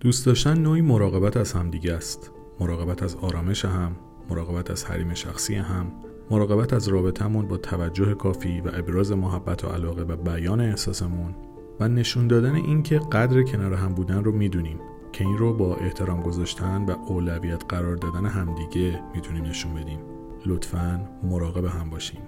دوست داشتن نوعی مراقبت از همدیگه است. مراقبت از آرامش هم مراقبت از حریم شخصی هم مراقبت از رابطمون با توجه کافی و ابراز محبت و علاقه و بیان احساسمون و نشون دادن اینکه قدر کنار هم بودن رو می‌دونیم که این رو با احترام گذاشتن و اولویت قرار دادن همدیگه می‌تونیم نشون بدیم. لطفا مراقب هم باشیم